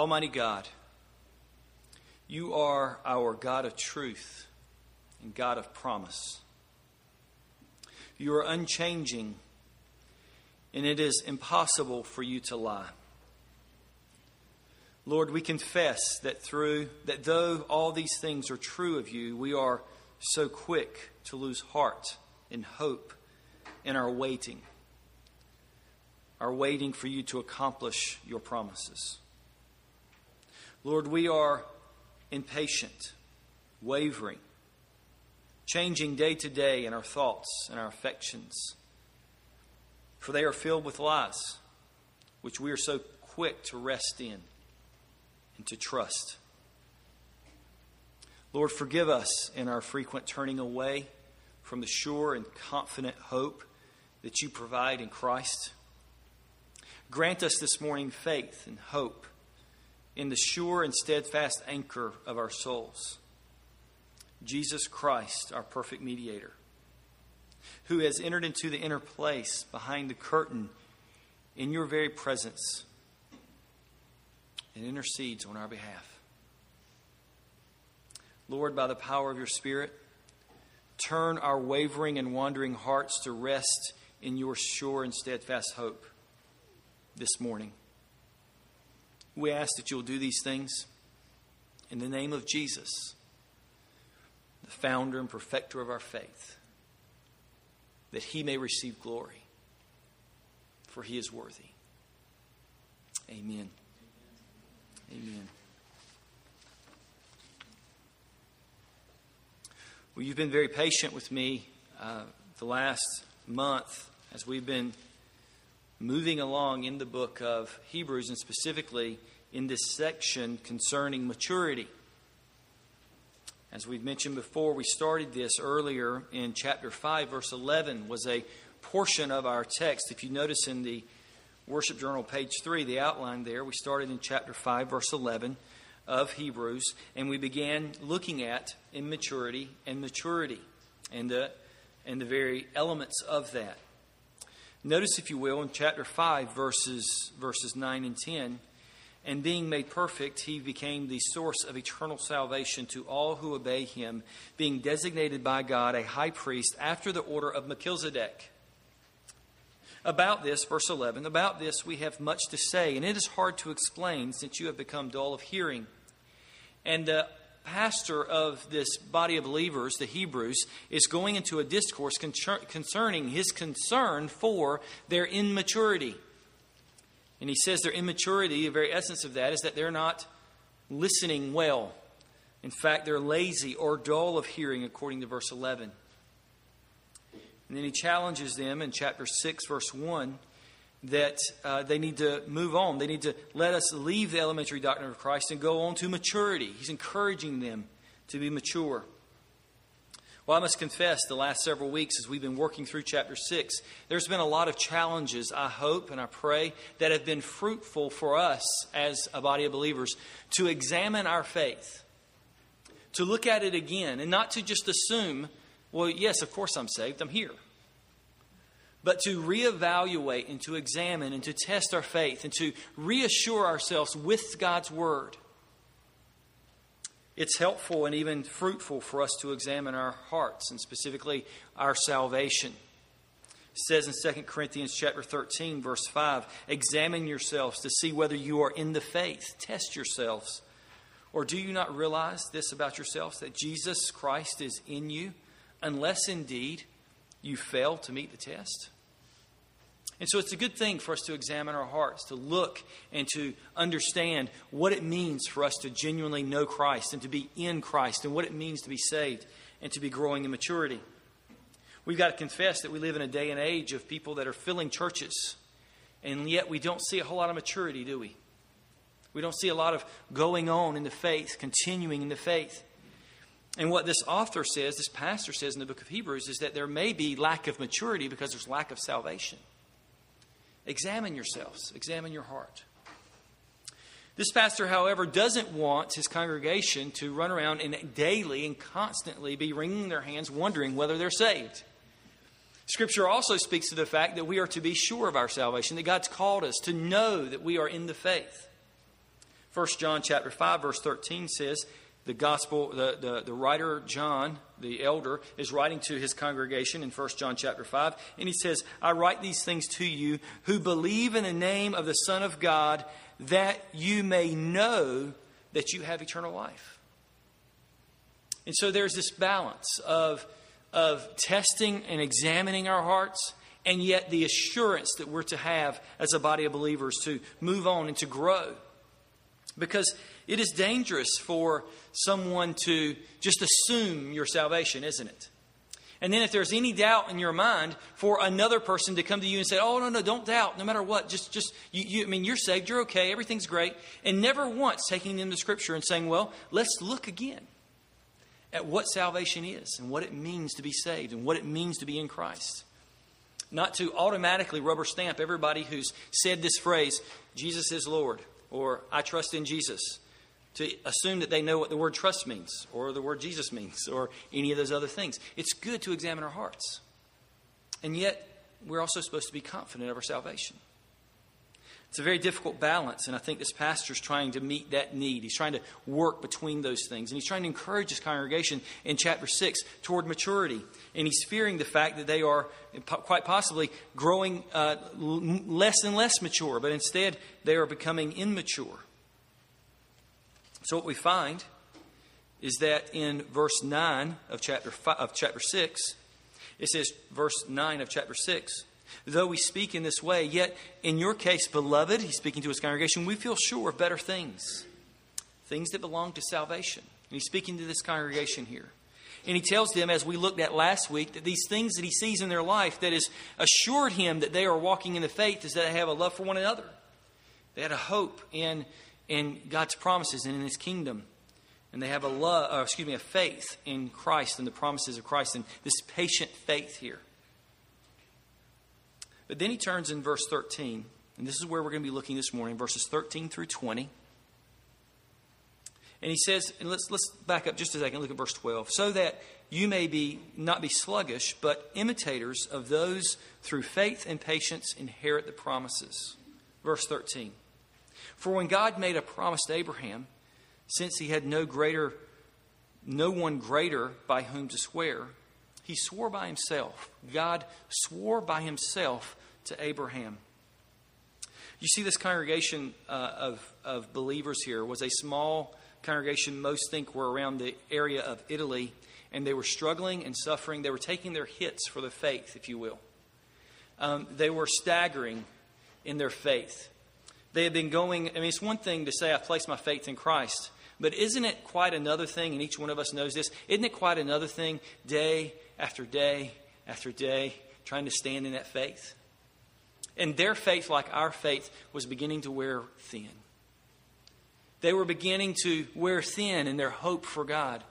Almighty God, you are our God of truth and God of promise. You are unchanging, and it is impossible for you to lie. Lord, we confess that through that though all these things are true of you, we are so quick to lose heart and hope in our waiting. Our waiting for you to accomplish your promises. Lord, we are impatient, wavering, changing day to day in our thoughts and our affections, for they are filled with lies, which we are so quick to rest in and to trust. Lord, forgive us in our frequent turning away from the sure and confident hope that you provide in Christ. Grant us this morning faith and hope in the sure and steadfast anchor of our souls, Jesus Christ, our perfect mediator, who has entered into the inner place behind the curtain in your very presence and intercedes on our behalf. Lord, by the power of your Spirit, turn our wavering and wandering hearts to rest in your sure and steadfast hope this morning. We ask that you'll do these things in the name of Jesus, the founder and perfecter of our faith, that he may receive glory, for he is worthy. Amen. Amen. Well, you've been very patient with me uh, the last month as we've been moving along in the book of Hebrews and specifically in this section concerning maturity. As we've mentioned before, we started this earlier in chapter 5, verse 11, was a portion of our text. If you notice in the Worship Journal, page 3, the outline there. We started in chapter 5, verse 11 of Hebrews, and we began looking at immaturity and maturity and the, and the very elements of that. Notice, if you will, in chapter 5, verses, verses 9 and 10, and being made perfect, he became the source of eternal salvation to all who obey him, being designated by God a high priest after the order of Melchizedek. About this, verse 11, about this we have much to say, and it is hard to explain since you have become dull of hearing. And the pastor of this body of believers, the Hebrews, is going into a discourse concerning his concern for their immaturity. And he says their immaturity, the very essence of that, is that they're not listening well. In fact, they're lazy or dull of hearing, according to verse 11. And then he challenges them in chapter 6, verse 1, that uh, they need to move on. They need to let us leave the elementary doctrine of Christ and go on to maturity. He's encouraging them to be mature. Well, I must confess, the last several weeks as we've been working through chapter 6, there's been a lot of challenges, I hope and I pray, that have been fruitful for us as a body of believers to examine our faith, to look at it again, and not to just assume well, yes, of course I'm saved. I'm here. But to reevaluate and to examine and to test our faith and to reassure ourselves with God's Word. It's helpful and even fruitful for us to examine our hearts and specifically our salvation. It says in 2 Corinthians chapter 13 verse 5, examine yourselves to see whether you are in the faith. Test yourselves. Or do you not realize this about yourselves that Jesus Christ is in you? unless indeed you fail to meet the test. And so it's a good thing for us to examine our hearts, to look and to understand what it means for us to genuinely know Christ and to be in Christ and what it means to be saved and to be growing in maturity. We've got to confess that we live in a day and age of people that are filling churches, and yet we don't see a whole lot of maturity, do we? We don't see a lot of going on in the faith, continuing in the faith. And what this author says, this pastor says in the book of Hebrews, is that there may be lack of maturity because there's lack of salvation. Examine yourselves, examine your heart. This pastor, however, doesn't want his congregation to run around and daily and constantly be wringing their hands, wondering whether they're saved. Scripture also speaks to the fact that we are to be sure of our salvation, that God's called us to know that we are in the faith. 1 John chapter 5, verse 13 says, the gospel, the, the, the writer John, the elder, is writing to his congregation in 1 John chapter 5, and he says, I write these things to you who believe in the name of the Son of God, that you may know that you have eternal life. And so there's this balance of, of testing and examining our hearts, and yet the assurance that we're to have as a body of believers to move on and to grow. Because it is dangerous for someone to just assume your salvation, isn't it? And then if there's any doubt in your mind, for another person to come to you and say, "Oh no, no, don't doubt, no matter what. Just, just you, you, I mean, you're saved, you're okay, everything's great," and never once taking them to Scripture and saying, "Well, let's look again at what salvation is and what it means to be saved and what it means to be in Christ." Not to automatically rubber stamp everybody who's said this phrase, "Jesus is Lord," or "I trust in Jesus." To assume that they know what the word trust means or the word Jesus means or any of those other things. It's good to examine our hearts. And yet, we're also supposed to be confident of our salvation. It's a very difficult balance, and I think this pastor is trying to meet that need. He's trying to work between those things, and he's trying to encourage his congregation in chapter 6 toward maturity. And he's fearing the fact that they are quite possibly growing uh, less and less mature, but instead they are becoming immature. So what we find is that in verse 9 of chapter, five, of chapter 6, it says, verse 9 of chapter 6, though we speak in this way, yet in your case, beloved, he's speaking to his congregation, we feel sure of better things, things that belong to salvation. And he's speaking to this congregation here. And he tells them, as we looked at last week, that these things that he sees in their life that has assured him that they are walking in the faith is that they have a love for one another. They had a hope in in God's promises and in His kingdom. And they have a love, or uh, excuse me, a faith in Christ and the promises of Christ and this patient faith here. But then he turns in verse 13, and this is where we're going to be looking this morning, verses 13 through 20. And he says, and let's let's back up just a second, look at verse 12. So that you may be not be sluggish, but imitators of those through faith and patience inherit the promises. Verse 13. For when God made a promise to Abraham, since he had no greater no one greater by whom to swear, he swore by himself. God swore by himself to Abraham. You see, this congregation uh, of, of believers here was a small congregation, most think were around the area of Italy, and they were struggling and suffering. They were taking their hits for the faith, if you will. Um, they were staggering in their faith. They had been going, I mean, it's one thing to say, I've placed my faith in Christ, but isn't it quite another thing, and each one of us knows this, isn't it quite another thing day after day after day trying to stand in that faith? And their faith, like our faith, was beginning to wear thin. They were beginning to wear thin in their hope for God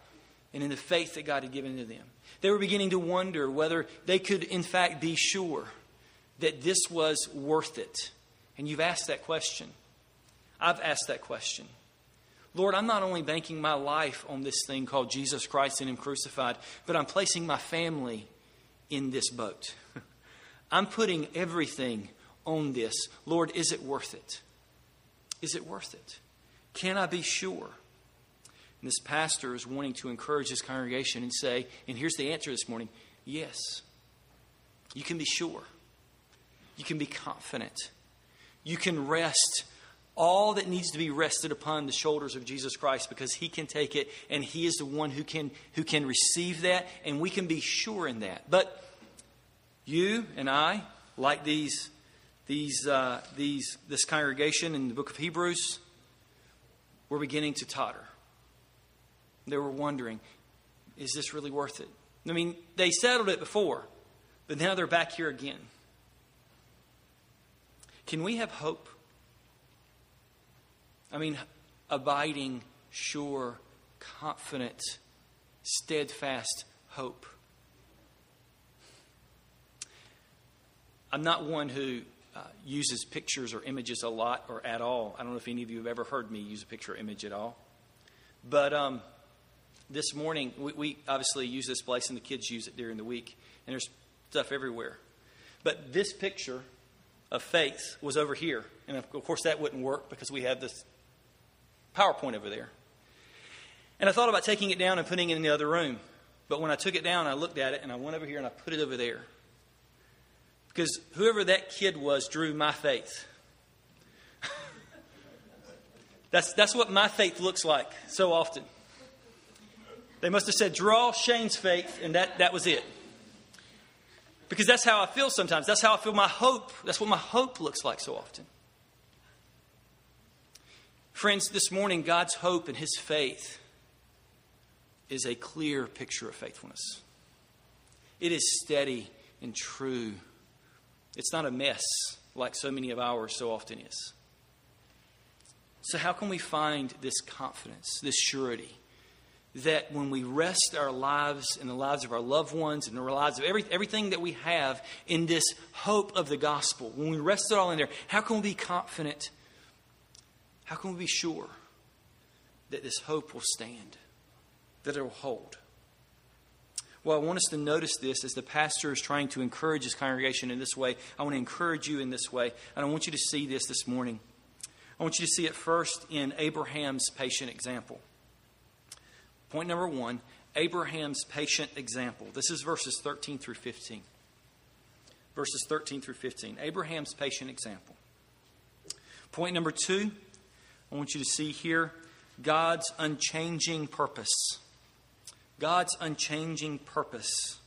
and in the faith that God had given to them. They were beginning to wonder whether they could, in fact, be sure that this was worth it and you've asked that question. I've asked that question. Lord, I'm not only banking my life on this thing called Jesus Christ and Him crucified, but I'm placing my family in this boat. I'm putting everything on this. Lord, is it worth it? Is it worth it? Can I be sure? And this pastor is wanting to encourage his congregation and say, and here's the answer this morning yes. You can be sure. You can be confident you can rest all that needs to be rested upon the shoulders of Jesus Christ because he can take it and he is the one who can who can receive that and we can be sure in that. But you and I, like these these uh, these this congregation in the book of Hebrews, were beginning to totter. They were wondering, is this really worth it? I mean, they settled it before, but now they're back here again. Can we have hope? I mean, abiding, sure, confident, steadfast hope. I'm not one who uh, uses pictures or images a lot or at all. I don't know if any of you have ever heard me use a picture or image at all. But um, this morning, we, we, obviously use this place and the kids use it during the week, and there's stuff everywhere. But this picture of faith was over here. And of course, that wouldn't work because we have this PowerPoint over there. And I thought about taking it down and putting it in the other room. But when I took it down, I looked at it and I went over here and I put it over there. Because whoever that kid was drew my faith. that's, that's what my faith looks like so often. They must have said, draw Shane's faith, and that, that was it. Because that's how I feel sometimes. That's how I feel my hope. That's what my hope looks like so often. Friends, this morning, God's hope and His faith is a clear picture of faithfulness. It is steady and true. It's not a mess like so many of ours so often is. So, how can we find this confidence, this surety? That when we rest our lives and the lives of our loved ones and the lives of every, everything that we have in this hope of the gospel, when we rest it all in there, how can we be confident? How can we be sure that this hope will stand, that it will hold? Well, I want us to notice this as the pastor is trying to encourage his congregation in this way. I want to encourage you in this way, and I want you to see this this morning. I want you to see it first in Abraham's patient example. Point number one Abraham's patient example. This is verses 13 through 15. Verses 13 through 15. Abraham's patient example. Point number two, I want you to see here God's unchanging purpose. God's unchanging purpose.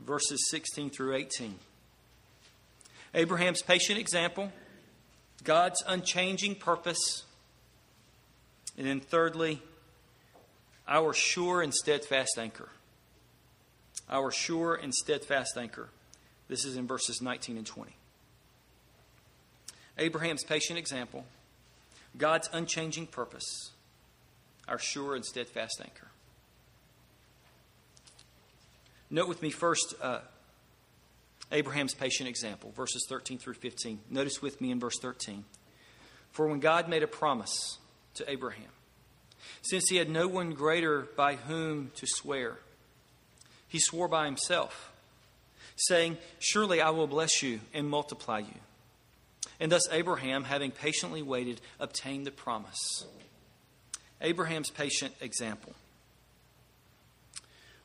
Verses 16 through 18. Abraham's patient example, God's unchanging purpose. And then, thirdly, our sure and steadfast anchor. Our sure and steadfast anchor. This is in verses 19 and 20. Abraham's patient example, God's unchanging purpose, our sure and steadfast anchor. Note with me first uh, Abraham's patient example, verses 13 through 15. Notice with me in verse 13. For when God made a promise to Abraham, since he had no one greater by whom to swear. He swore by himself, saying, Surely I will bless you and multiply you. And thus Abraham, having patiently waited, obtained the promise. Abraham's patient example.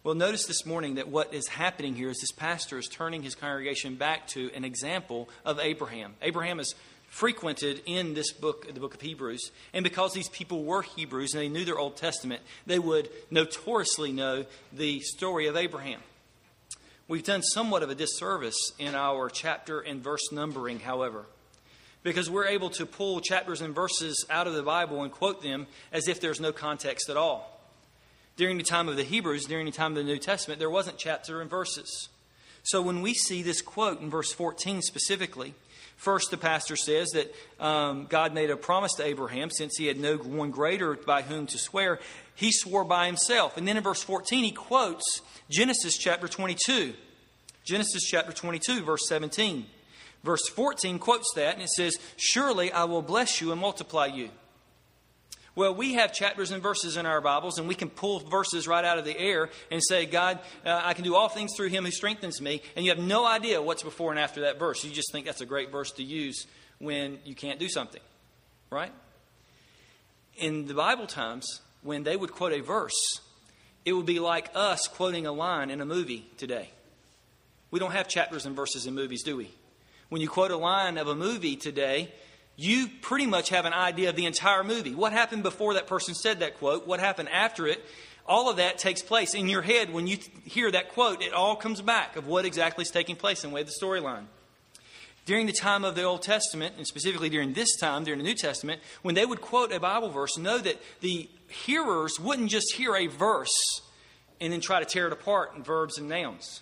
Well, notice this morning that what is happening here is this pastor is turning his congregation back to an example of Abraham. Abraham is frequented in this book, the book of Hebrews. And because these people were Hebrews and they knew their Old Testament, they would notoriously know the story of Abraham. We've done somewhat of a disservice in our chapter and verse numbering, however, because we're able to pull chapters and verses out of the Bible and quote them as if there's no context at all. During the time of the Hebrews, during the time of the New Testament, there wasn't chapter and verses. So when we see this quote in verse 14 specifically, First, the pastor says that um, God made a promise to Abraham since he had no one greater by whom to swear. He swore by himself. And then in verse 14, he quotes Genesis chapter 22. Genesis chapter 22, verse 17. Verse 14 quotes that, and it says, Surely I will bless you and multiply you. Well, we have chapters and verses in our Bibles, and we can pull verses right out of the air and say, God, uh, I can do all things through him who strengthens me. And you have no idea what's before and after that verse. You just think that's a great verse to use when you can't do something, right? In the Bible times, when they would quote a verse, it would be like us quoting a line in a movie today. We don't have chapters and verses in movies, do we? When you quote a line of a movie today, you pretty much have an idea of the entire movie. What happened before that person said that quote? What happened after it? All of that takes place in your head when you hear that quote. It all comes back of what exactly is taking place and way the storyline. During the time of the Old Testament, and specifically during this time, during the New Testament, when they would quote a Bible verse, know that the hearers wouldn't just hear a verse and then try to tear it apart in verbs and nouns.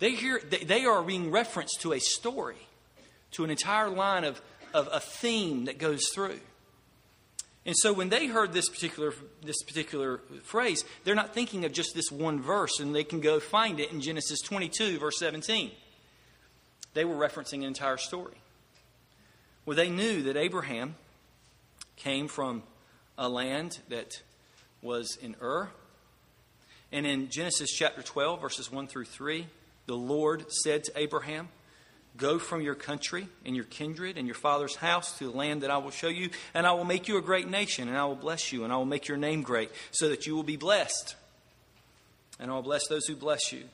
They, hear, they are being referenced to a story, to an entire line of of a theme that goes through. And so when they heard this particular, this particular phrase, they're not thinking of just this one verse and they can go find it in Genesis 22, verse 17. They were referencing an entire story. Well, they knew that Abraham came from a land that was in Ur. And in Genesis chapter 12, verses 1 through 3, the Lord said to Abraham, Go from your country and your kindred and your father's house to the land that I will show you, and I will make you a great nation, and I will bless you, and I will make your name great, so that you will be blessed. And I will bless those who bless you.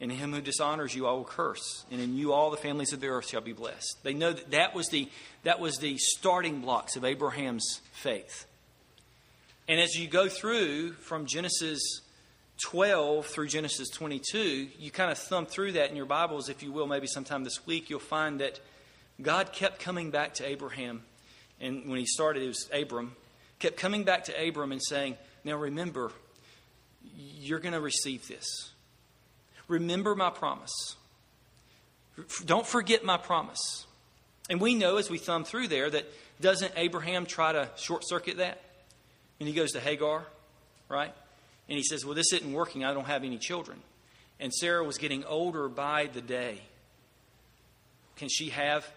And him who dishonors you, I will curse. And in you, all the families of the earth shall be blessed. They know that that was the, that was the starting blocks of Abraham's faith. And as you go through from Genesis 12 through Genesis 22, you kind of thumb through that in your Bibles, if you will, maybe sometime this week, you'll find that God kept coming back to Abraham. And when he started, it was Abram, kept coming back to Abram and saying, Now remember, you're going to receive this. Remember my promise. Don't forget my promise. And we know as we thumb through there that doesn't Abraham try to short circuit that? And he goes to Hagar, right? And he says, Well, this isn't working. I don't have any children. And Sarah was getting older by the day. Can she have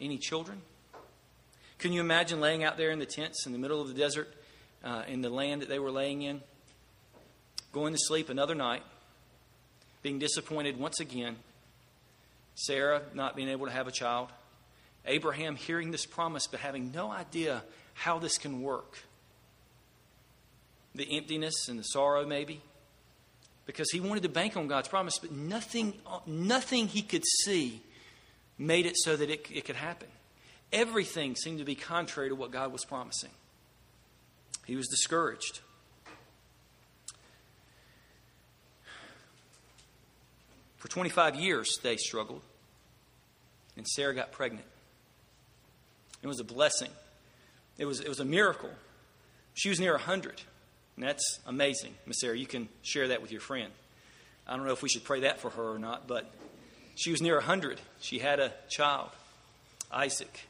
any children? Can you imagine laying out there in the tents in the middle of the desert, uh, in the land that they were laying in, going to sleep another night, being disappointed once again, Sarah not being able to have a child, Abraham hearing this promise but having no idea how this can work? The emptiness and the sorrow, maybe, because he wanted to bank on God's promise, but nothing, nothing he could see made it so that it, it could happen. Everything seemed to be contrary to what God was promising. He was discouraged. For 25 years, they struggled, and Sarah got pregnant. It was a blessing. It was, it was a miracle. She was near 100. And that's amazing. Miss Sarah, you can share that with your friend. I don't know if we should pray that for her or not, but she was near 100. She had a child, Isaac.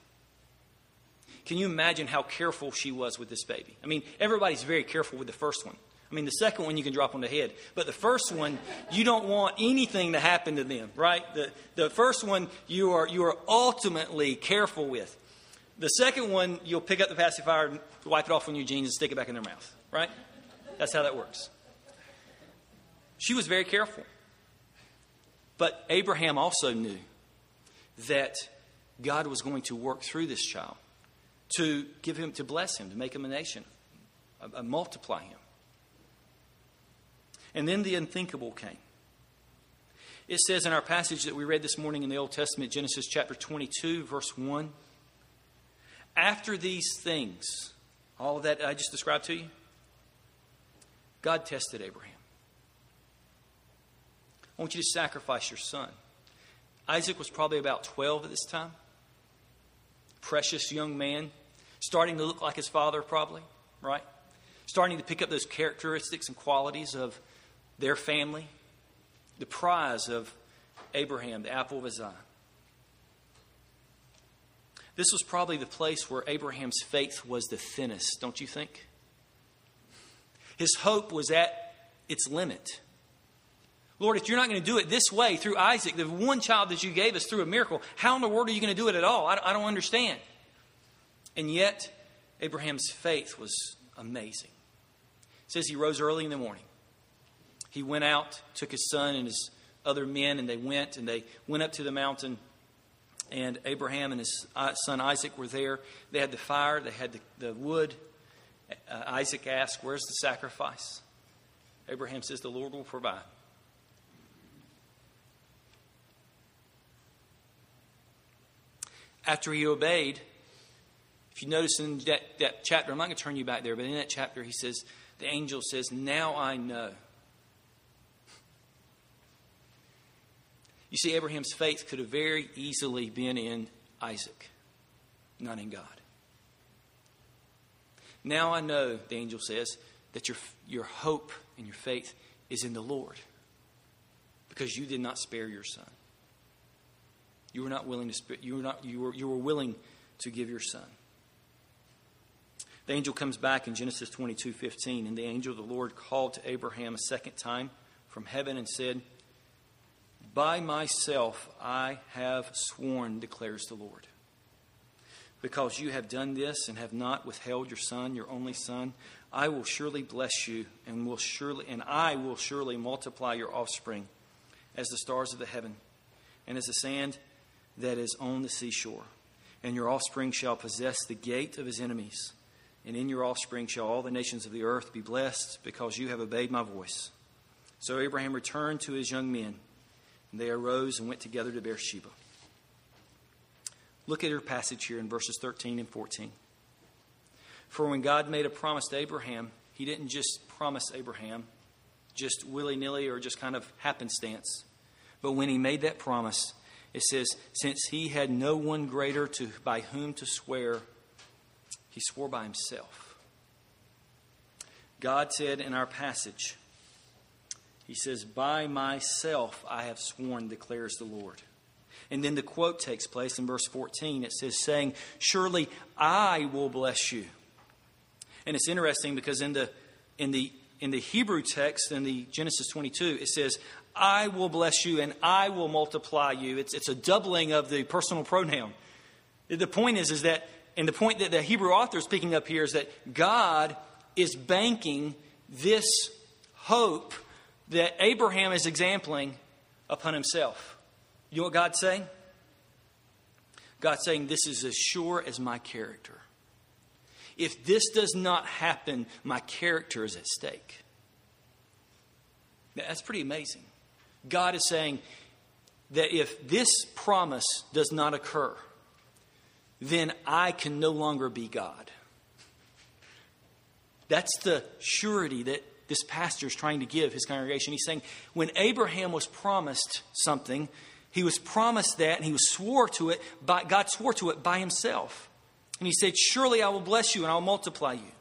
Can you imagine how careful she was with this baby? I mean, everybody's very careful with the first one. I mean, the second one you can drop on the head, but the first one, you don't want anything to happen to them, right? The, the first one you are, you are ultimately careful with. The second one, you'll pick up the pacifier, and wipe it off on your jeans, and stick it back in their mouth, right? That's how that works. She was very careful. But Abraham also knew that God was going to work through this child to give him, to bless him, to make him a nation, uh, multiply him. And then the unthinkable came. It says in our passage that we read this morning in the Old Testament, Genesis chapter 22, verse 1. After these things, all of that I just described to you, God tested Abraham. I want you to sacrifice your son. Isaac was probably about 12 at this time. Precious young man, starting to look like his father, probably, right? Starting to pick up those characteristics and qualities of their family. The prize of Abraham, the apple of his eye. This was probably the place where Abraham's faith was the thinnest, don't you think? His hope was at its limit. Lord, if you're not going to do it this way through Isaac, the one child that you gave us through a miracle, how in the world are you going to do it at all? I, don't understand. And yet, Abraham's faith was amazing. It says he rose early in the morning. He went out, took his son and his other men, and they went and they went up to the mountain. And Abraham and his uh, son Isaac were there. They had the fire, they had the, the wood, uh, Isaac asks, Where's the sacrifice? Abraham says, The Lord will provide. After he obeyed, if you notice in that, that chapter, I'm not going to turn you back there, but in that chapter, he says, The angel says, Now I know. You see, Abraham's faith could have very easily been in Isaac, not in God. Now I know, the angel says, that your, your hope and your faith is in the Lord because you did not spare your son. You were not willing to spare, you were not you were you were willing to give your son. The angel comes back in Genesis 22 15, and the angel of the Lord called to Abraham a second time from heaven and said, By myself I have sworn, declares the Lord because you have done this and have not withheld your son, your only son, I will surely bless you and will surely and I will surely multiply your offspring as the stars of the heaven and as the sand that is on the seashore. And your offspring shall possess the gate of his enemies. And in your offspring shall all the nations of the earth be blessed, because you have obeyed my voice. So Abraham returned to his young men, and they arose and went together to Beersheba. Look at your passage here in verses 13 and 14. For when God made a promise to Abraham, he didn't just promise Abraham just willy nilly or just kind of happenstance. But when he made that promise, it says, Since he had no one greater to, by whom to swear, he swore by himself. God said in our passage, He says, By myself I have sworn, declares the Lord. And then the quote takes place in verse 14. It says, saying, Surely I will bless you. And it's interesting because in the in the in the Hebrew text in the Genesis 22, it says, I will bless you and I will multiply you. It's, it's a doubling of the personal pronoun. The point is, is that, and the point that the Hebrew author is picking up here is that God is banking this hope that Abraham is exempling upon himself. You know what God's saying? God's saying, This is as sure as my character. If this does not happen, my character is at stake. That's pretty amazing. God is saying that if this promise does not occur, then I can no longer be God. That's the surety that this pastor is trying to give his congregation. He's saying when Abraham was promised something, he was promised that and he was swore to it by God swore to it by himself. And he said, Surely I will bless you and I'll multiply you.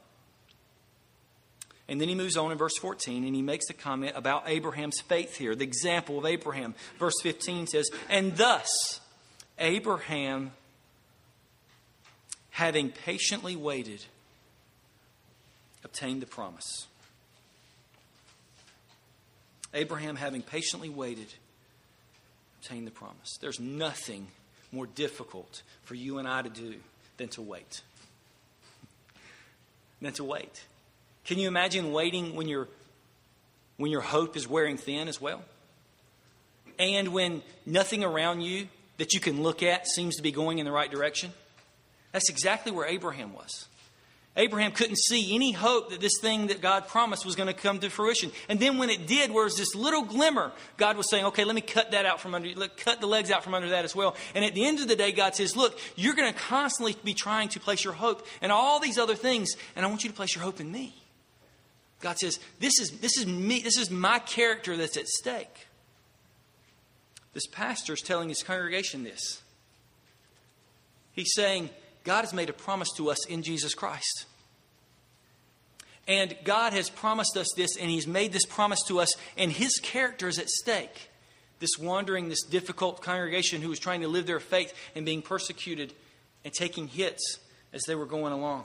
And then he moves on in verse 14 and he makes a comment about Abraham's faith here, the example of Abraham. Verse 15 says, And thus Abraham, having patiently waited, obtained the promise. Abraham, having patiently waited, obtained the promise. There's nothing more difficult for you and I to do than to wait. Than to wait. Can you imagine waiting when your when your hope is wearing thin as well? And when nothing around you that you can look at seems to be going in the right direction? That's exactly where Abraham was. Abraham couldn't see any hope that this thing that God promised was going to come to fruition. And then when it did, where was this little glimmer, God was saying, okay, let me cut that out from under, you. cut the legs out from under that as well. And at the end of the day, God says, look, you're going to constantly be trying to place your hope in all these other things, and I want you to place your hope in me. God says, this is, this is me, this is my character that's at stake. This pastor is telling his congregation this. He's saying, God has made a promise to us in Jesus Christ. And God has promised us this, and He's made this promise to us, and His character is at stake. This wandering, this difficult congregation who was trying to live their faith and being persecuted and taking hits as they were going along.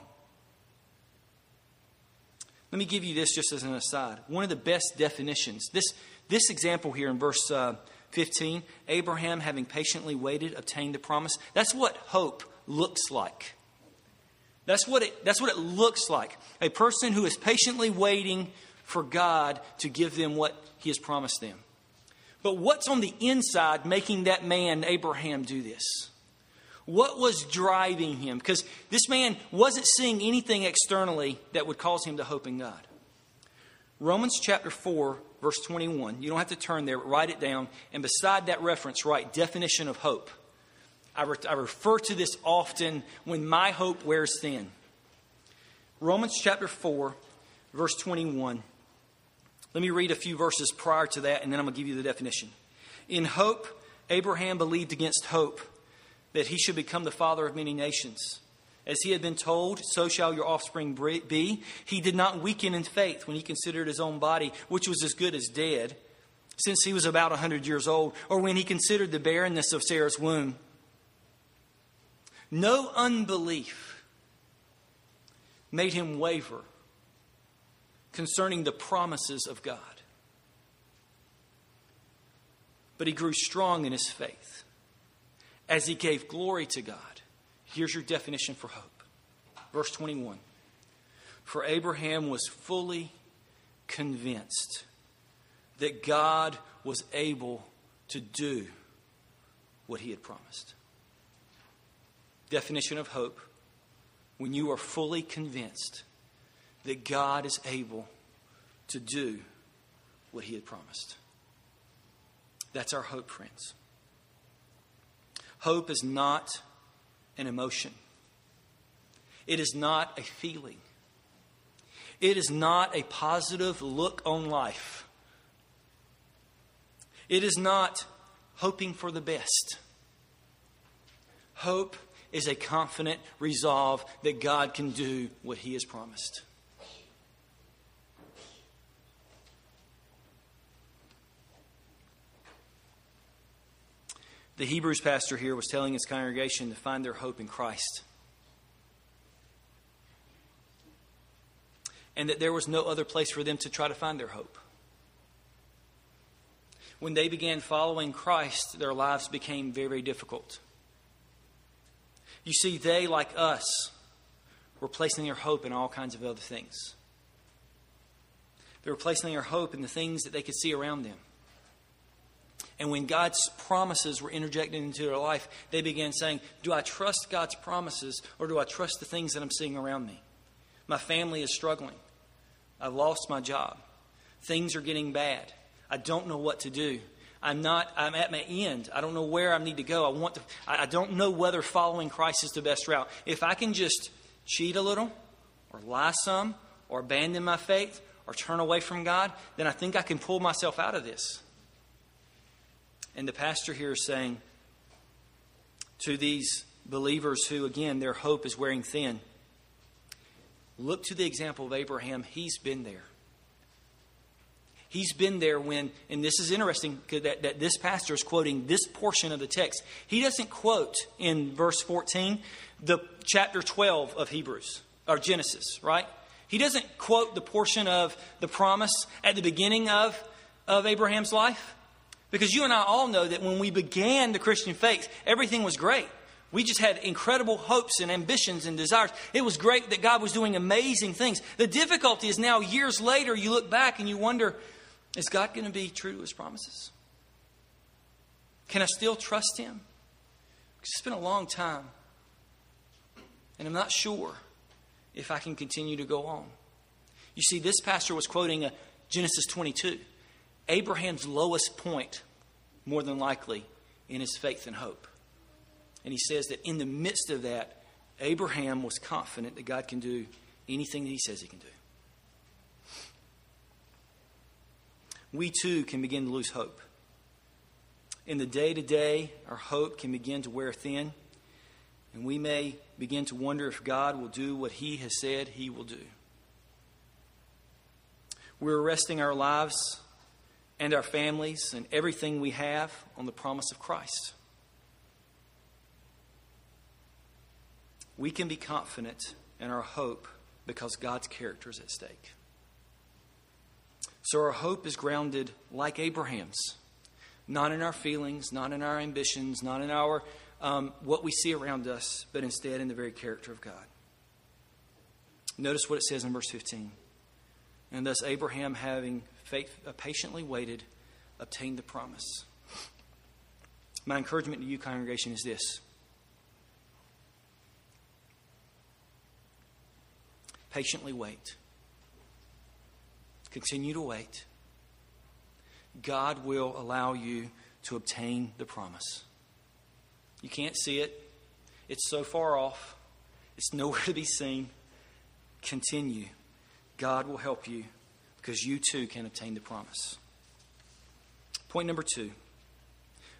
Let me give you this just as an aside. One of the best definitions, this, this example here in verse uh, 15, Abraham, having patiently waited, obtained the promise. That's what hope looks like. That's what it, that's what it looks like. A person who is patiently waiting for God to give them what he has promised them. But what's on the inside making that man, Abraham, do this? What was driving him? Because this man wasn't seeing anything externally that would cause him to hope in God. Romans chapter 4, verse 21. You don't have to turn there, but write it down. And beside that reference, write definition of hope. I, re- I refer to this often when my hope wears thin. Romans chapter 4, verse 21. Let me read a few verses prior to that, and then I'm going to give you the definition. In hope, Abraham believed against hope that he should become the father of many nations. As he had been told, so shall your offspring be. He did not weaken in faith when he considered his own body, which was as good as dead, since he was about a 100 years old, or when he considered the barrenness of Sarah's womb. No unbelief made him waver concerning the promises of God. But he grew strong in his faith as he gave glory to God. Here's your definition for hope. Verse 21 For Abraham was fully convinced that God was able to do what he had promised. Definition of hope when you are fully convinced that God is able to do what He had promised. That's our hope, friends. Hope is not an emotion, it is not a feeling, it is not a positive look on life, it is not hoping for the best. Hope is a confident resolve that God can do what He has promised. The Hebrews pastor here was telling his congregation to find their hope in Christ. And that there was no other place for them to try to find their hope. When they began following Christ, their lives became very, difficult. You see, they, like us, were placing their hope in all kinds of other things. They were placing their hope in the things that they could see around them. And when God's promises were interjected into their life, they began saying, Do I trust God's promises or do I trust the things that I'm seeing around me? My family is struggling. I've lost my job. Things are getting bad. I don't know what to do. I'm not, I'm at my end. I don't know where I need to go. I want to, I don't know whether following Christ is the best route. If I can just cheat a little, or lie some, or abandon my faith, or turn away from God, then I think I can pull myself out of this. And the pastor here is saying to these believers who, again, their hope is wearing thin, look to the example of Abraham. He's been there. He's been there when, and this is interesting that, that this pastor is quoting this portion of the text. He doesn't quote in verse 14 the chapter 12 of Hebrews or Genesis, right? He doesn't quote the portion of the promise at the beginning of, of Abraham's life. Because you and I all know that when we began the Christian faith, everything was great. We just had incredible hopes and ambitions and desires. It was great that God was doing amazing things. The difficulty is now, years later, you look back and you wonder, is God going to be true to his promises? Can I still trust him? It's been a long time. And I'm not sure if I can continue to go on. You see, this pastor was quoting uh, Genesis 22, Abraham's lowest point, more than likely, in his faith and hope. And he says that in the midst of that, Abraham was confident that God can do anything that he says he can do. We too can begin to lose hope. In the day to day, our hope can begin to wear thin, and we may begin to wonder if God will do what He has said He will do. We're resting our lives and our families and everything we have on the promise of Christ. We can be confident in our hope because God's character is at stake. So our hope is grounded like Abraham's, not in our feelings, not in our ambitions, not in our um, what we see around us, but instead in the very character of God. Notice what it says in verse 15. And thus Abraham, having faith, uh, patiently waited, obtained the promise. My encouragement to you, congregation, is this. Patiently wait. Continue to wait. God will allow you to obtain the promise. You can't see it, it's so far off, it's nowhere to be seen. Continue. God will help you because you too can obtain the promise. Point number two.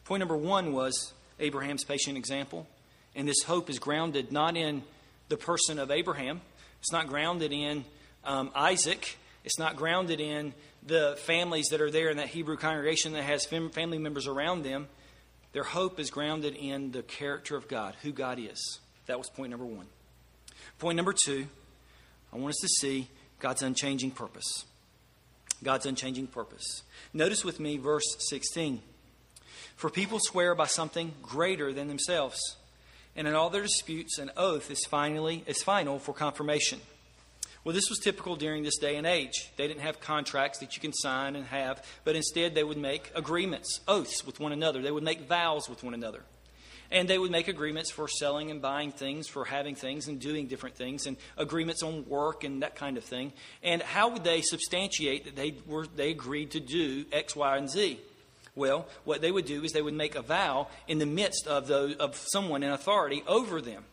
Point number one was Abraham's patient example. And this hope is grounded not in the person of Abraham, it's not grounded in um, Isaac, it's not grounded in the families that are there in that Hebrew congregation that has family members around them. Their hope is grounded in the character of God, who God is. That was point number one. Point number two, I want us to see God's unchanging purpose. God's unchanging purpose. Notice with me verse 16. For people swear by something greater than themselves, and in all their disputes, an oath is finally is final for confirmation. Well, this was typical during this day and age. They didn't have contracts that you can sign and have, but instead they would make agreements, oaths with one another. They would make vows with one another. And they would make agreements for selling and buying things, for having things and doing different things, and agreements on work and that kind of thing. And how would they substantiate that they, were, they agreed to do X, Y, and Z? Well, what they would do is they would make a vow in the midst of, of someone in authority over them.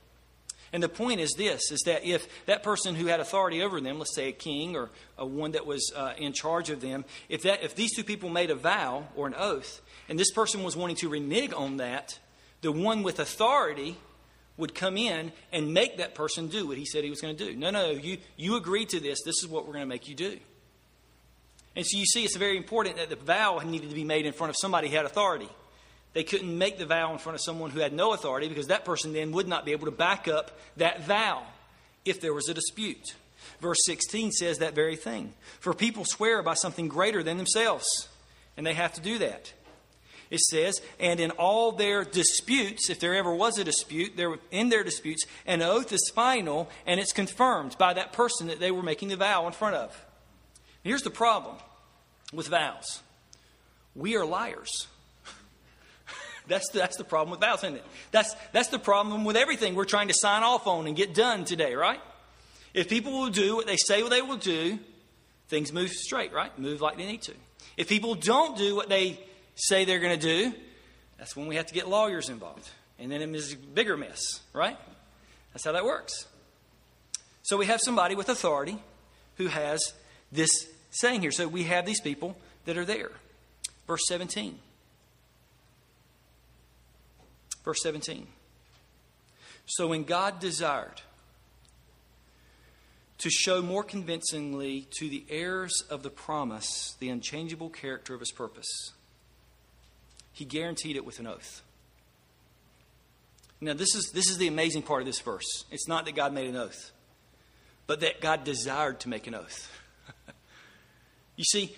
And the point is this is that if that person who had authority over them, let's say a king or a one that was uh, in charge of them, if, that, if these two people made a vow or an oath, and this person was wanting to renege on that, the one with authority would come in and make that person do what he said he was going to do. No, no, you, you agreed to this. This is what we're going to make you do. And so you see, it's very important that the vow needed to be made in front of somebody who had authority. They couldn't make the vow in front of someone who had no authority because that person then would not be able to back up that vow if there was a dispute. Verse 16 says that very thing. For people swear by something greater than themselves, and they have to do that. It says, and in all their disputes, if there ever was a dispute, there, in their disputes, an oath is final and it's confirmed by that person that they were making the vow in front of. Here's the problem with vows we are liars. That's the, that's the problem with vows, isn't it? That's, that's the problem with everything we're trying to sign off on and get done today, right? If people will do what they say they will do, things move straight, right? Move like they need to. If people don't do what they say they're going to do, that's when we have to get lawyers involved. And then it's a bigger mess, right? That's how that works. So we have somebody with authority who has this saying here. So we have these people that are there. Verse 17. Verse 17. So when God desired to show more convincingly to the heirs of the promise the unchangeable character of his purpose, he guaranteed it with an oath. Now, this is, this is the amazing part of this verse. It's not that God made an oath, but that God desired to make an oath. you see,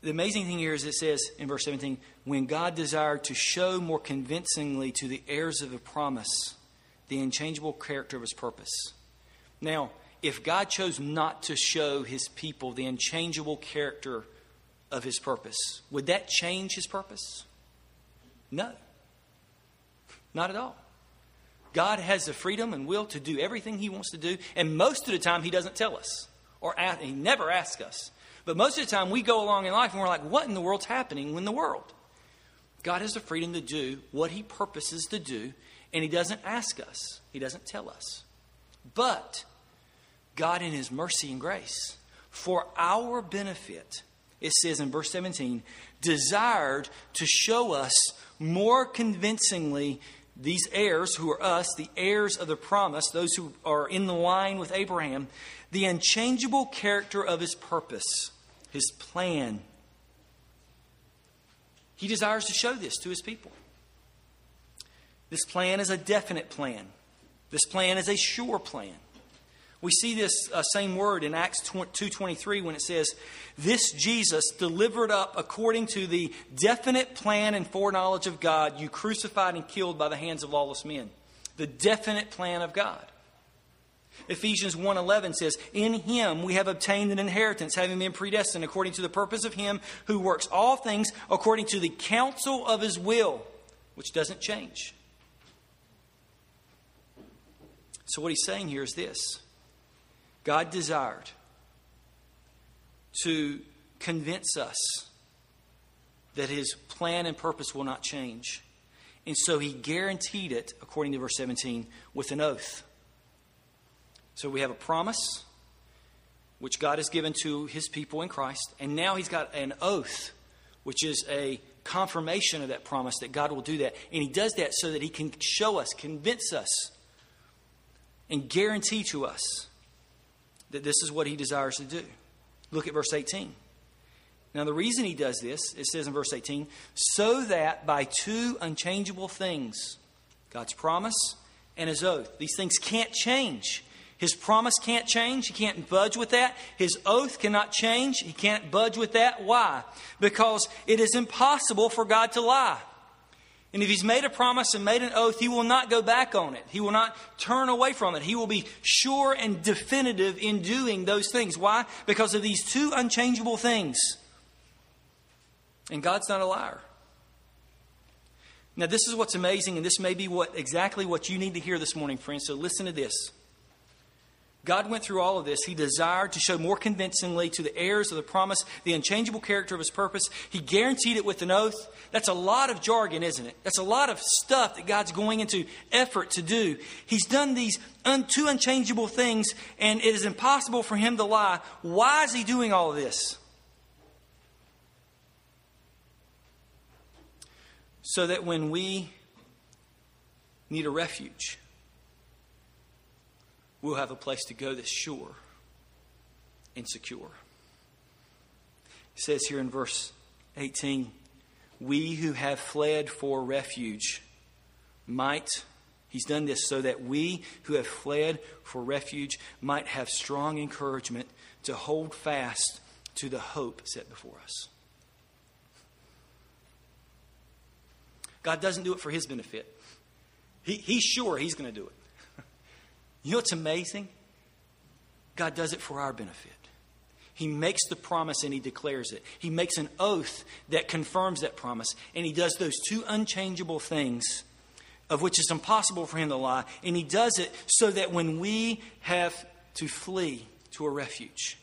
the amazing thing here is it says in verse 17, when God desired to show more convincingly to the heirs of the promise the unchangeable character of his purpose. Now, if God chose not to show his people the unchangeable character of his purpose, would that change his purpose? No. Not at all. God has the freedom and will to do everything he wants to do, and most of the time he doesn't tell us, or ask, he never asks us. But most of the time, we go along in life and we're like, what in the world's happening in the world? God has the freedom to do what He purposes to do, and He doesn't ask us, He doesn't tell us. But God, in His mercy and grace, for our benefit, it says in verse 17, desired to show us more convincingly these heirs, who are us, the heirs of the promise, those who are in the line with Abraham, the unchangeable character of his purpose his plan. He desires to show this to his people. This plan is a definite plan. This plan is a sure plan. We see this uh, same word in Acts 2:23 when it says, "This Jesus delivered up according to the definite plan and foreknowledge of God, you crucified and killed by the hands of lawless men." The definite plan of God. Ephesians 1:11 says, "In him we have obtained an inheritance, having been predestined according to the purpose of him who works all things according to the counsel of his will, which doesn't change." So what he's saying here is this. God desired to convince us that his plan and purpose will not change. And so he guaranteed it, according to verse 17, with an oath. So we have a promise which God has given to his people in Christ, and now he's got an oath, which is a confirmation of that promise that God will do that. And he does that so that he can show us, convince us, and guarantee to us that this is what he desires to do. Look at verse 18. Now, the reason he does this, it says in verse 18, so that by two unchangeable things, God's promise and his oath, these things can't change. His promise can't change. He can't budge with that. His oath cannot change. He can't budge with that. Why? Because it is impossible for God to lie. And if He's made a promise and made an oath, He will not go back on it. He will not turn away from it. He will be sure and definitive in doing those things. Why? Because of these two unchangeable things. And God's not a liar. Now, this is what's amazing, and this may be what exactly what you need to hear this morning, friends. So listen to this. God went through all of this. He desired to show more convincingly to the heirs of the promise the unchangeable character of his purpose. He guaranteed it with an oath. That's a lot of jargon, isn't it? That's a lot of stuff that God's going into effort to do. He's done these un- two unchangeable things, and it is impossible for him to lie. Why is he doing all of this? So that when we need a refuge, we'll have a place to go that's sure and secure. It says here in verse 18, we who have fled for refuge might, he's done this so that we who have fled for refuge might have strong encouragement to hold fast to the hope set before us. God doesn't do it for his benefit. He, he's sure he's going to do it. You know what's amazing? God does it for our benefit. He makes the promise and he declares it. He makes an oath that confirms that promise. And he does those two unchangeable things of which it's impossible for him to lie. And he does it so that when we have to flee to a refuge,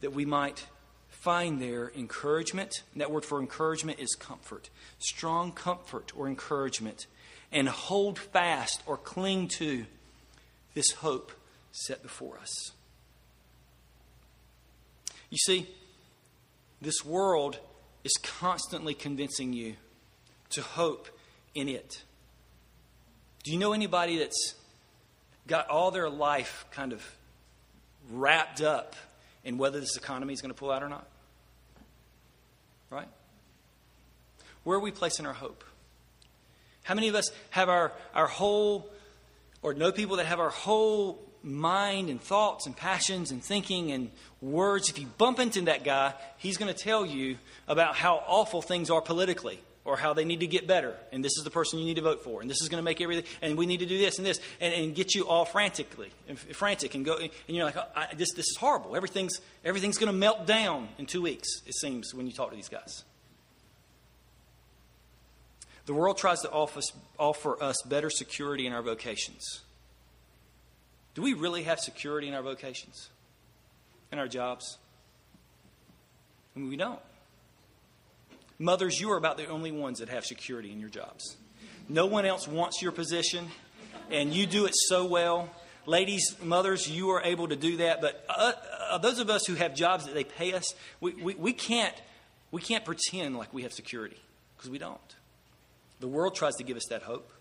that we might find there encouragement. And that word for encouragement is comfort. Strong comfort or encouragement. And hold fast or cling to this hope set before us. You see, this world is constantly convincing you to hope in it. Do you know anybody that's got all their life kind of wrapped up in whether this economy is going to pull out or not? Right? Where are we placing our hope? How many of us have our, our whole or know people that have our whole mind and thoughts and passions and thinking and words. If you bump into that guy, he's going to tell you about how awful things are politically or how they need to get better. And this is the person you need to vote for. And this is going to make everything. And we need to do this and this. And, and get you all frantically, and frantic and go. And you're like, oh, this, this is horrible. Everything's, everything's going to melt down in two weeks, it seems, when you talk to these guys. The world tries to offer us better security in our vocations. Do we really have security in our vocations? In our jobs? I mean, we don't. Mothers, you are about the only ones that have security in your jobs. No one else wants your position, and you do it so well. Ladies, mothers, you are able to do that. But uh, uh, those of us who have jobs that they pay us, we, we, we, can't, we can't pretend like we have security because we don't. The world tries to give us that hope.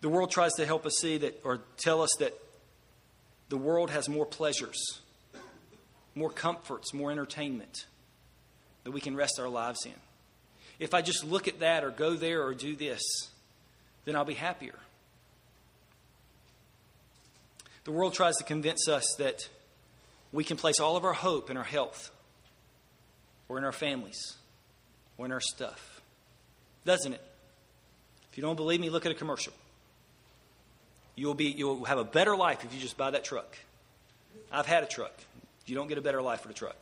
The world tries to help us see that, or tell us that the world has more pleasures, more comforts, more entertainment that we can rest our lives in. If I just look at that or go there or do this, then I'll be happier. The world tries to convince us that we can place all of our hope in our health or in our families or in our stuff doesn't it? If you don't believe me, look at a commercial. You'll, be, you'll have a better life if you just buy that truck. I've had a truck. You don't get a better life with a truck,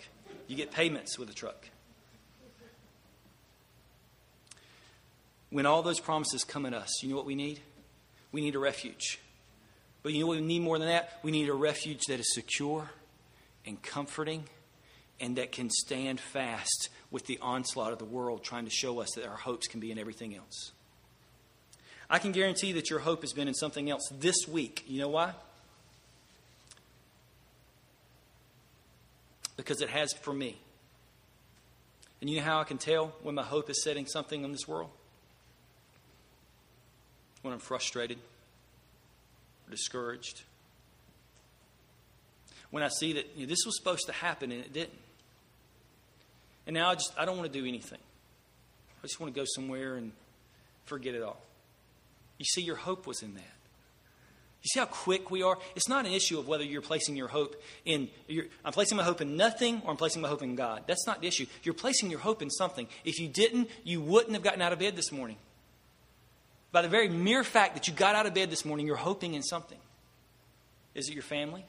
you get payments with a truck. When all those promises come at us, you know what we need? We need a refuge. But you know what we need more than that? We need a refuge that is secure and comforting and that can stand fast with the onslaught of the world trying to show us that our hopes can be in everything else. I can guarantee that your hope has been in something else this week. You know why? Because it has for me. And you know how I can tell when my hope is setting something in this world? When I'm frustrated or discouraged. When I see that you know, this was supposed to happen and it didn't. And now I just I don't want to do anything. I just want to go somewhere and forget it all. You see, your hope was in that. You see how quick we are? It's not an issue of whether you're placing your hope in, I'm placing my hope in nothing or I'm placing my hope in God. That's not the issue. You're placing your hope in something. If you didn't, you wouldn't have gotten out of bed this morning. By the very mere fact that you got out of bed this morning, you're hoping in something. Is it your family,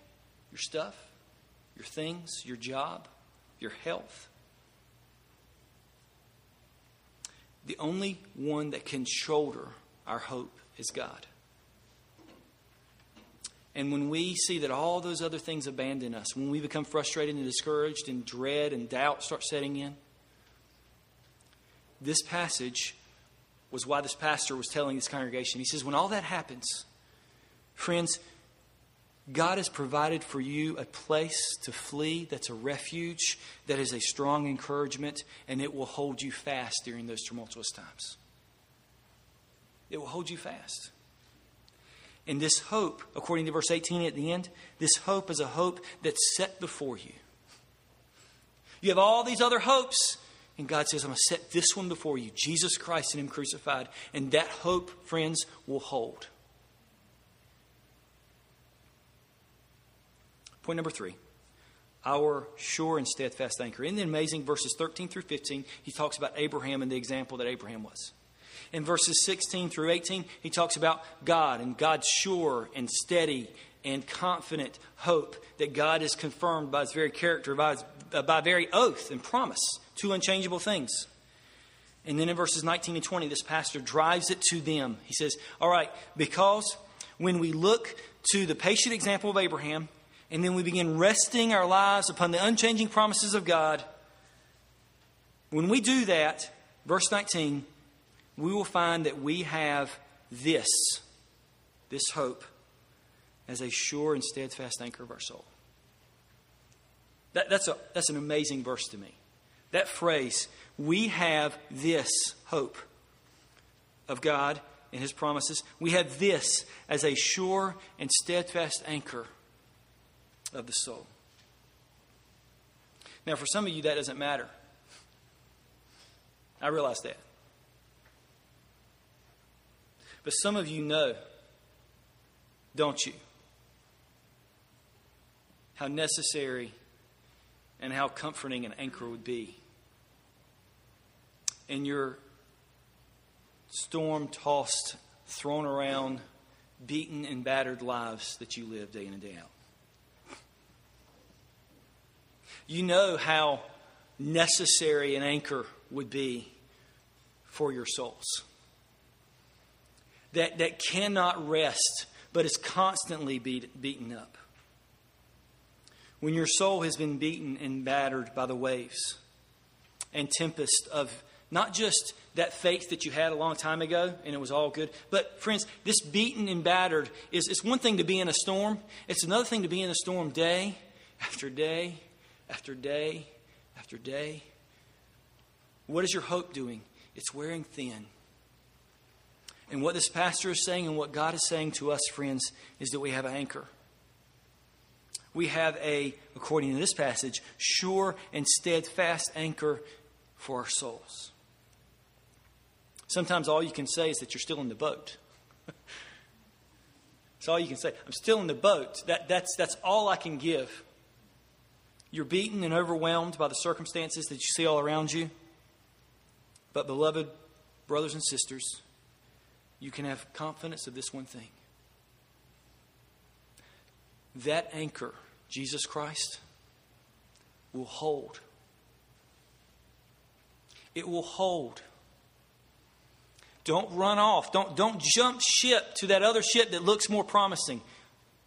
your stuff, your things, your job, your health? The only one that can shoulder our hope is God. And when we see that all those other things abandon us, when we become frustrated and discouraged and dread and doubt start setting in, this passage was why this pastor was telling this congregation. He says, when all that happens, friends, God has provided for you a place to flee that's a refuge, that is a strong encouragement, and it will hold you fast during those tumultuous times. It will hold you fast. And this hope, according to verse 18 at the end, this hope is a hope that's set before you. You have all these other hopes, and God says, I'm going to set this one before you Jesus Christ and Him crucified. And that hope, friends, will hold. Point number three our sure and steadfast anchor. In the amazing verses 13 through 15, he talks about Abraham and the example that Abraham was. In verses 16 through 18, he talks about God and God's sure and steady and confident hope that God is confirmed by his very character, by, his, uh, by very oath and promise, two unchangeable things. And then in verses 19 and 20, this pastor drives it to them. He says, All right, because when we look to the patient example of Abraham, and then we begin resting our lives upon the unchanging promises of God, when we do that, verse 19, we will find that we have this, this hope, as a sure and steadfast anchor of our soul. That, that's, a, that's an amazing verse to me. That phrase, we have this hope of God and His promises. We have this as a sure and steadfast anchor of the soul. Now, for some of you, that doesn't matter. I realize that. But some of you know, don't you? How necessary and how comforting an anchor would be in your storm tossed, thrown around, beaten and battered lives that you live day in and day out. You know how necessary an anchor would be for your souls that, that cannot rest, but is constantly beat, beaten up. When your soul has been beaten and battered by the waves and tempest of not just that faith that you had a long time ago and it was all good, but friends, this beaten and battered is it's one thing to be in a storm, it's another thing to be in a storm day after day after day after day. What is your hope doing? It's wearing thin. And what this pastor is saying and what God is saying to us, friends, is that we have an anchor. We have a, according to this passage, sure and steadfast anchor for our souls. Sometimes all you can say is that you're still in the boat. that's all you can say. I'm still in the boat. That, that's, that's all I can give. You're beaten and overwhelmed by the circumstances that you see all around you. But, beloved brothers and sisters, you can have confidence of this one thing that anchor, Jesus Christ, will hold. It will hold. Don't run off. Don't, don't jump ship to that other ship that looks more promising.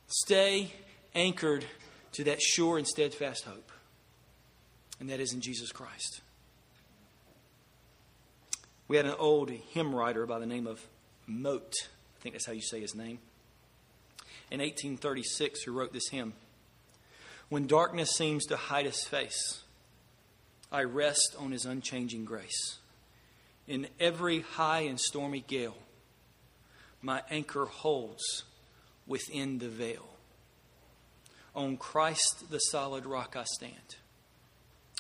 Stay anchored to that sure and steadfast hope. And that is in Jesus Christ. We had an old hymn writer by the name of Mote, I think that's how you say his name, in 1836, who wrote this hymn When darkness seems to hide his face, I rest on his unchanging grace. In every high and stormy gale, my anchor holds within the veil. On Christ, the solid rock, I stand.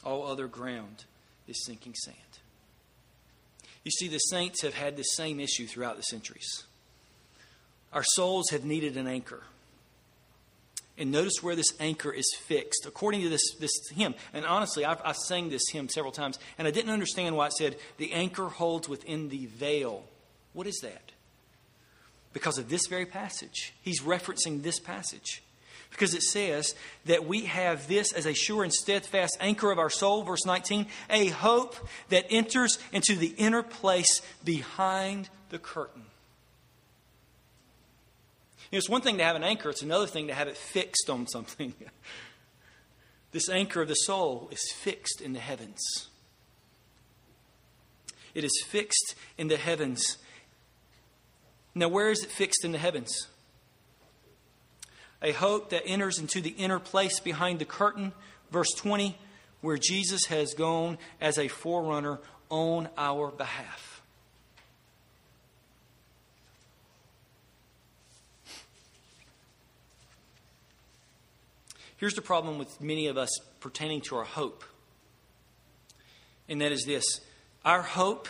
All other ground is sinking sand. You see, the saints have had the same issue throughout the centuries. Our souls have needed an anchor. And notice where this anchor is fixed, according to this, this hymn. And honestly, I've, I've sang this hymn several times, and I didn't understand why it said, the anchor holds within the veil. What is that? Because of this very passage. He's referencing this passage. Because it says that we have this as a sure and steadfast anchor of our soul, verse 19, a hope that enters into the inner place behind the curtain. You know, it's one thing to have an anchor, it's another thing to have it fixed on something. this anchor of the soul is fixed in the heavens. It is fixed in the heavens. Now, where is it fixed in the heavens? A hope that enters into the inner place behind the curtain, verse 20, where Jesus has gone as a forerunner on our behalf. Here's the problem with many of us pertaining to our hope, and that is this our hope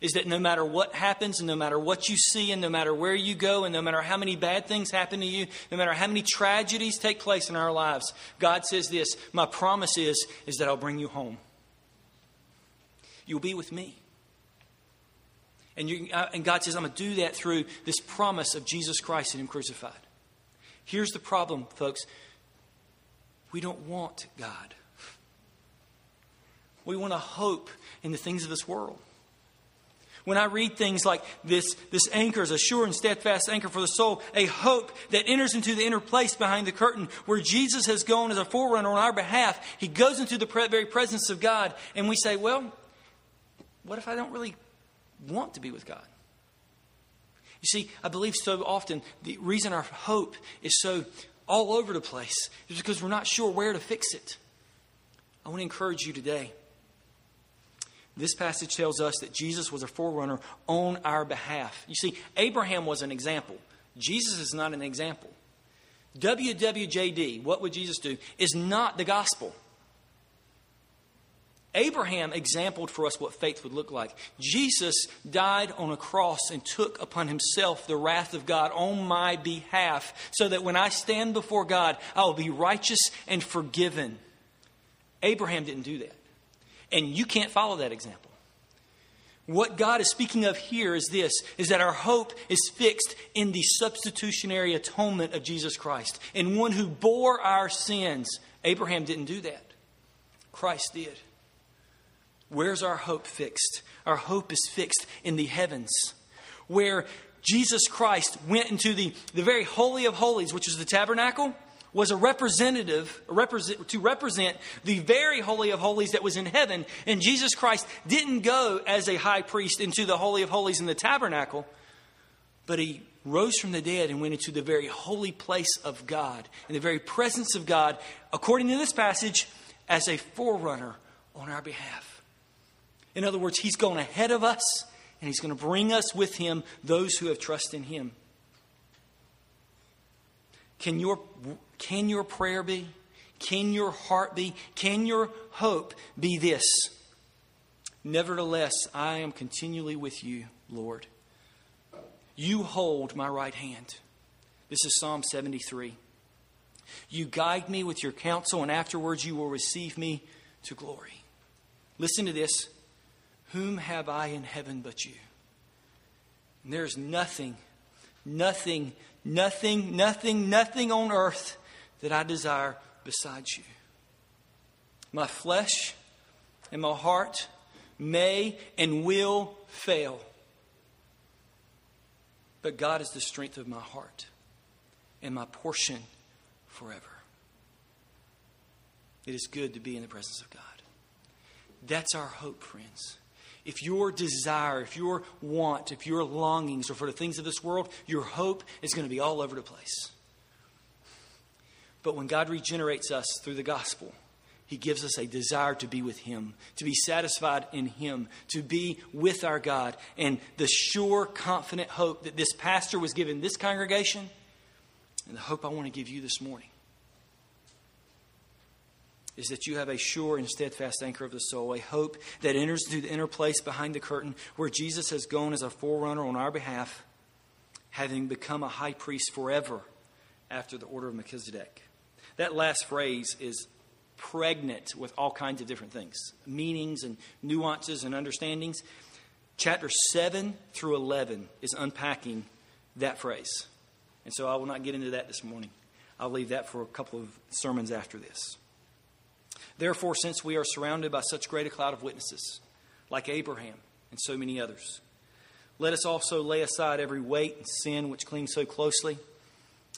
is that no matter what happens, and no matter what you see, and no matter where you go, and no matter how many bad things happen to you, no matter how many tragedies take place in our lives, God says this My promise is, is that I'll bring you home. You'll be with me. And, you, uh, and God says, I'm going to do that through this promise of Jesus Christ and Him crucified. Here's the problem, folks we don't want God. We want to hope in the things of this world. When I read things like this, this anchor is a sure and steadfast anchor for the soul, a hope that enters into the inner place behind the curtain where Jesus has gone as a forerunner on our behalf. He goes into the very presence of God, and we say, Well, what if I don't really want to be with God? You see, I believe so often the reason our hope is so all over the place is because we're not sure where to fix it. I want to encourage you today. This passage tells us that Jesus was a forerunner on our behalf. You see, Abraham was an example. Jesus is not an example. WWJD, what would Jesus do, is not the gospel. Abraham exampled for us what faith would look like. Jesus died on a cross and took upon himself the wrath of God on my behalf, so that when I stand before God, I will be righteous and forgiven. Abraham didn't do that. And you can't follow that example. What God is speaking of here is this is that our hope is fixed in the substitutionary atonement of Jesus Christ, in one who bore our sins. Abraham didn't do that. Christ did. Where's our hope fixed? Our hope is fixed in the heavens, where Jesus Christ went into the, the very holy of holies, which is the tabernacle, was a representative a represent, to represent the very holy of holies that was in heaven. And Jesus Christ didn't go as a high priest into the holy of holies in the tabernacle, but he rose from the dead and went into the very holy place of God, in the very presence of God, according to this passage, as a forerunner on our behalf. In other words, He's gone ahead of us, and He's going to bring us with Him those who have trust in Him. Can your, can your prayer be? Can your heart be? Can your hope be this? Nevertheless, I am continually with you, Lord. You hold my right hand. This is Psalm 73. You guide me with your counsel, and afterwards you will receive me to glory. Listen to this. Whom have I in heaven but you? And there's nothing, nothing, nothing, nothing, nothing on earth that I desire besides you. My flesh and my heart may and will fail. But God is the strength of my heart and my portion forever. It is good to be in the presence of God. That's our hope, friends if your desire, if your want, if your longings are for the things of this world, your hope is going to be all over the place. But when God regenerates us through the gospel, he gives us a desire to be with Him, to be satisfied in Him, to be with our God. And the sure, confident hope that this pastor was given this congregation, and the hope I want to give you this morning is that you have a sure and steadfast anchor of the soul, a hope that enters into the inner place behind the curtain where Jesus has gone as a forerunner on our behalf, having become a high priest forever after the order of Melchizedek. That last phrase is pregnant with all kinds of different things, meanings and nuances and understandings. Chapter 7 through 11 is unpacking that phrase. And so I will not get into that this morning. I'll leave that for a couple of sermons after this. Therefore, since we are surrounded by such great a cloud of witnesses, like Abraham and so many others, let us also lay aside every weight and sin which clings so closely,